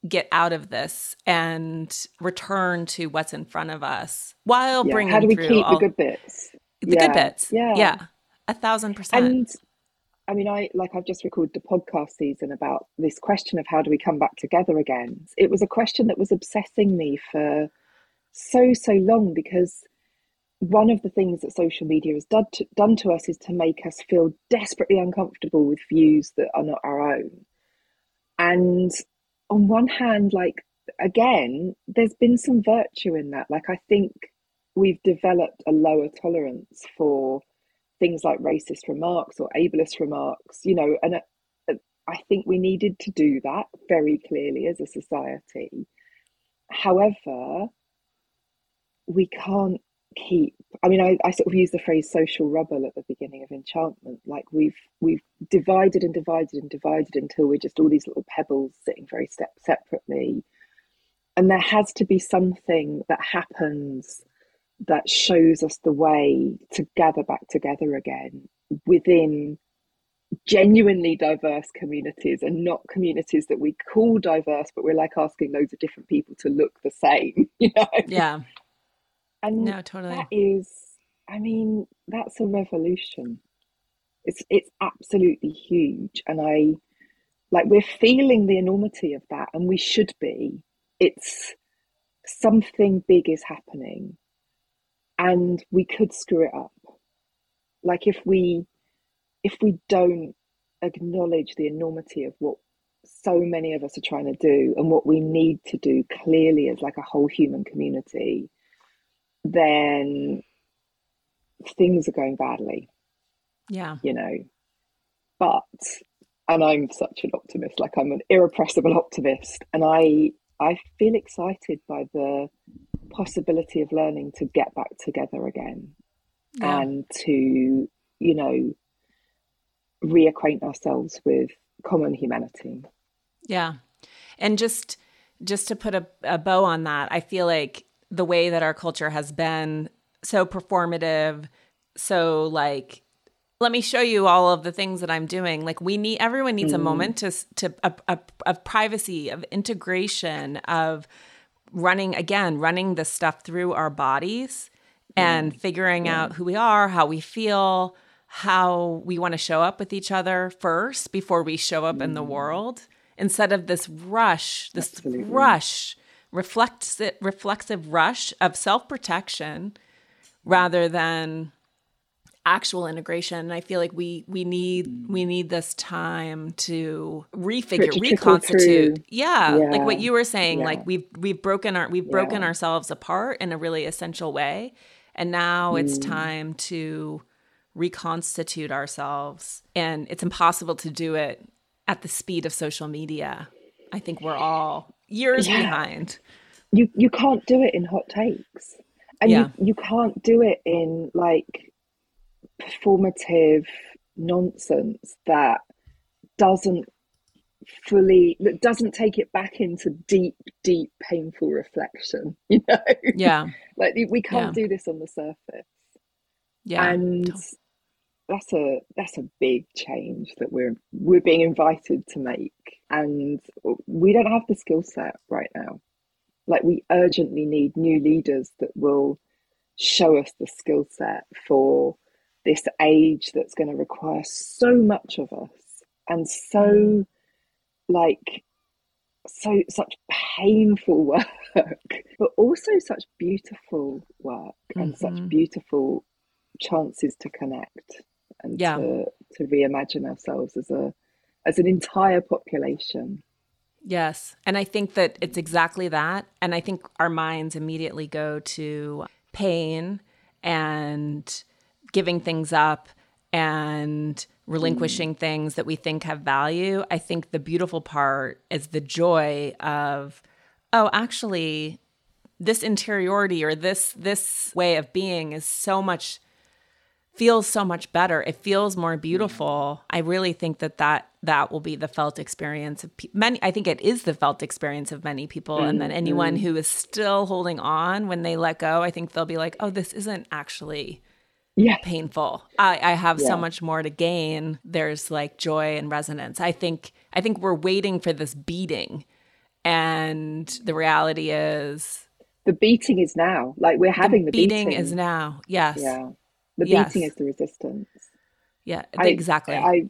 get out of this and return to what's in front of us while yeah. bringing how do we keep all, the good bits the yeah. good bits yeah yeah a thousand percent and i mean i like i've just recorded the podcast season about this question of how do we come back together again it was a question that was obsessing me for so so long because one of the things that social media has done to, done to us is to make us feel desperately uncomfortable with views that are not our own and on one hand, like again, there's been some virtue in that. Like I think we've developed a lower tolerance for things like racist remarks or ableist remarks, you know, and uh, I think we needed to do that very clearly as a society. However, we can't keep i mean I, I sort of use the phrase social rubble at the beginning of enchantment. Like we've we've divided and divided and divided until we're just all these little pebbles sitting very step separately. And there has to be something that happens that shows us the way to gather back together again within genuinely diverse communities and not communities that we call diverse but we're like asking loads of different people to look the same you know? Yeah and no, totally. That is, I mean, that's a revolution. It's it's absolutely huge, and I like we're feeling the enormity of that, and we should be. It's something big is happening, and we could screw it up. Like if we if we don't acknowledge the enormity of what so many of us are trying to do and what we need to do clearly as like a whole human community then things are going badly. Yeah. You know, but, and I'm such an optimist, like I'm an irrepressible optimist, and I, I feel excited by the possibility of learning to get back together again yeah. and to, you know, reacquaint ourselves with common humanity. Yeah. And just, just to put a, a bow on that, I feel like the way that our culture has been so performative, so like let me show you all of the things that I'm doing. Like we need everyone needs mm. a moment to to a, a, of privacy, of integration, of running again, running the stuff through our bodies and mm. figuring yeah. out who we are, how we feel, how we want to show up with each other first before we show up mm. in the mm. world instead of this rush, this Absolutely. rush, reflexive, reflexive rush of self protection rather than actual integration. And i feel like we we need we need this time to refigure reconstitute. yeah, yeah, like what you were saying yeah. like we've we've broken our we've yeah. broken ourselves apart in a really essential way. And now mm. it's time to reconstitute ourselves. And it's impossible to do it at the speed of social media. I think we're all years behind. You you can't do it in hot takes. And you, you can't do it in like performative nonsense that doesn't fully that doesn't take it back into deep deep painful reflection you know? Yeah. Like we can't yeah. do this on the surface. Yeah. And that's a that's a big change that we're we're being invited to make and we don't have the skill set right now like we urgently need new leaders that will show us the skill set for this age that's going to require so much of us and so like so such painful work but also such beautiful work mm-hmm. and such mm-hmm. beautiful chances to connect and yeah. to to reimagine ourselves as a as an entire population yes and i think that it's exactly that and i think our minds immediately go to pain and giving things up and relinquishing mm. things that we think have value. I think the beautiful part is the joy of, oh, actually, this interiority or this this way of being is so much feels so much better. It feels more beautiful. I really think that that that will be the felt experience of pe- many. I think it is the felt experience of many people, mm-hmm. and then anyone mm-hmm. who is still holding on when they let go, I think they'll be like, "Oh, this isn't actually." Yeah. painful. I, I have yeah. so much more to gain. There's like joy and resonance. I think I think we're waiting for this beating, and the reality is the beating is now. Like we're having the, the beating, beating is now. Yes. Yeah. The yes. beating is the resistance. Yeah, I, exactly. I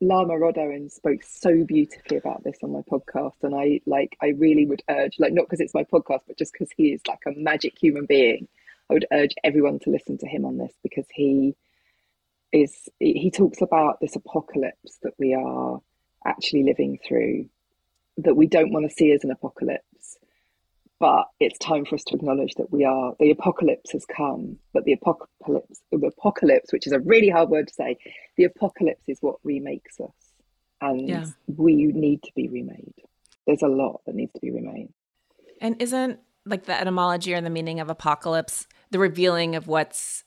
Lama Rod Owens spoke so beautifully about this on my podcast, and I like I really would urge, like not because it's my podcast, but just because he is like a magic human being. I would urge everyone to listen to him on this because he is he talks about this apocalypse that we are actually living through that we don't want to see as an apocalypse but it's time for us to acknowledge that we are the apocalypse has come but the apocalypse the apocalypse which is a really hard word to say the apocalypse is what remakes us. And yeah. we need to be remade. There's a lot that needs to be remade. And isn't like the etymology or the meaning of apocalypse the revealing of what's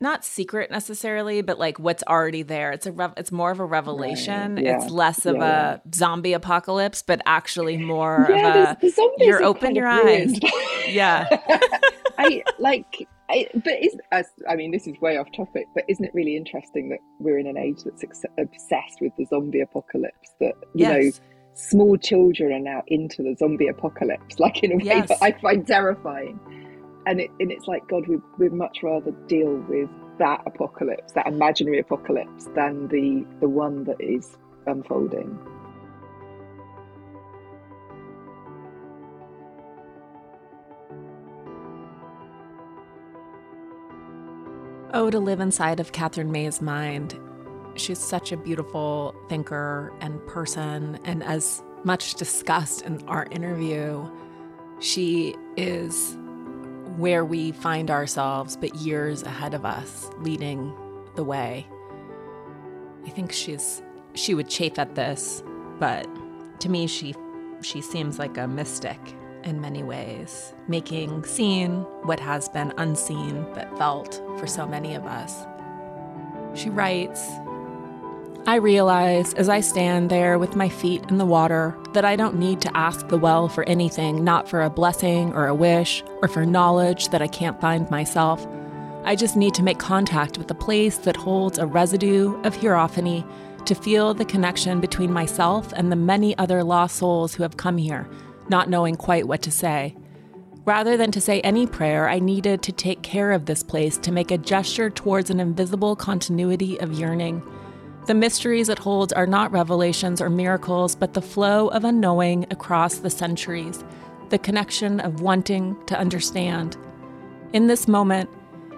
not secret necessarily, but like what's already there. It's a rev- it's more of a revelation. Right. Yeah. It's less of yeah, a zombie apocalypse, but actually more yeah, of a you're open your eyes. yeah. I like I, but is I mean this is way off topic, but isn't it really interesting that we're in an age that's ex- obsessed with the zombie apocalypse? That you yes. know, small children are now into the zombie apocalypse, like in a way yes. that I find terrifying and it and it's like God, we we'd much rather deal with that apocalypse, that imaginary apocalypse, than the the one that is unfolding. Oh, to live inside of Katherine May's mind. She's such a beautiful thinker and person, and as much discussed in our interview, she is where we find ourselves, but years ahead of us, leading the way. I think she's she would chafe at this, but to me she she seems like a mystic in many ways, making seen what has been unseen but felt for so many of us. She writes, I realize as I stand there with my feet in the water that I don't need to ask the well for anything, not for a blessing or a wish or for knowledge that I can't find myself. I just need to make contact with the place that holds a residue of hierophany to feel the connection between myself and the many other lost souls who have come here, not knowing quite what to say. Rather than to say any prayer, I needed to take care of this place to make a gesture towards an invisible continuity of yearning. The mysteries it holds are not revelations or miracles, but the flow of unknowing across the centuries, the connection of wanting to understand. In this moment,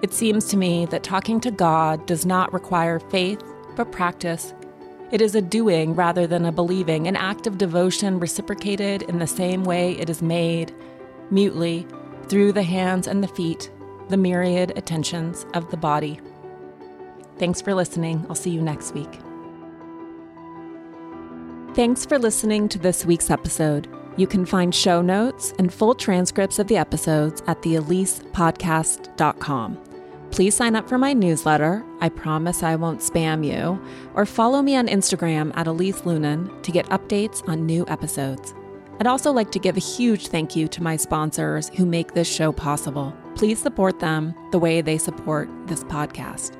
it seems to me that talking to God does not require faith, but practice. It is a doing rather than a believing, an act of devotion reciprocated in the same way it is made, mutely, through the hands and the feet, the myriad attentions of the body. Thanks for listening. I'll see you next week. Thanks for listening to this week's episode. You can find show notes and full transcripts of the episodes at theelisepodcast.com. Please sign up for my newsletter. I promise I won't spam you. Or follow me on Instagram at Elise Loehnen to get updates on new episodes. I'd also like to give a huge thank you to my sponsors who make this show possible. Please support them the way they support this podcast.